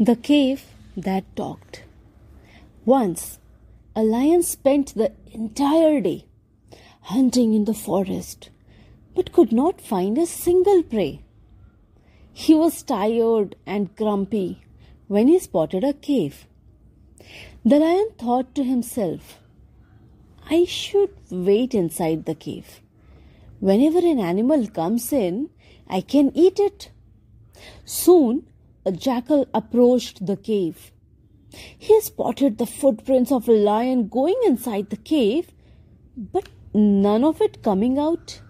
The cave that talked. Once, a lion spent the entire day hunting in the forest but could not find a single prey. He was tired and grumpy when he spotted a cave. The lion thought to himself, I should wait inside the cave. Whenever an animal comes in, I can eat it. Soon, a jackal approached the cave. He spotted the footprints of a lion going inside the cave, but none of it coming out.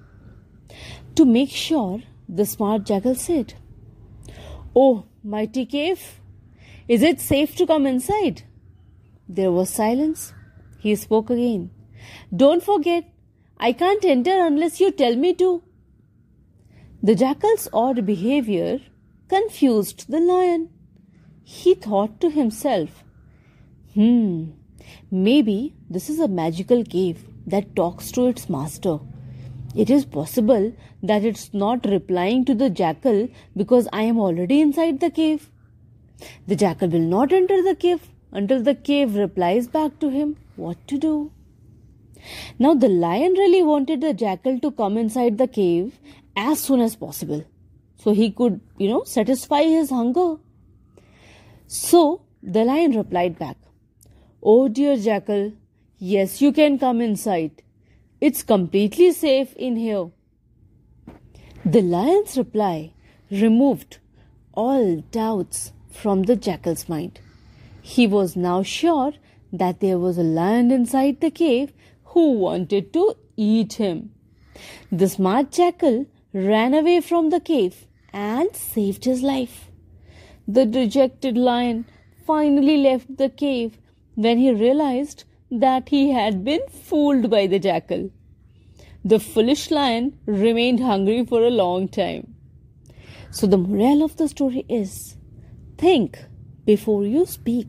To make sure, the smart jackal said, Oh, mighty cave, is it safe to come inside? There was silence. He spoke again. Don't forget, I can't enter unless you tell me to. The jackal's odd behavior confused the lion. He thought to himself, Hmm, maybe this is a magical cave that talks to its master. It is possible that it's not replying to the jackal because I am already inside the cave. The jackal will not enter the cave until the cave replies back to him what to do. Now, the lion really wanted the jackal to come inside the cave as soon as possible so he could, you know, satisfy his hunger. So the lion replied back, Oh dear jackal, yes, you can come inside. It's completely safe in here. The lion's reply removed all doubts from the jackal's mind. He was now sure that there was a lion inside the cave who wanted to eat him. The smart jackal ran away from the cave and saved his life. The dejected lion finally left the cave when he realized that he had been fooled by the jackal. The foolish lion remained hungry for a long time. So, the moral of the story is think before you speak.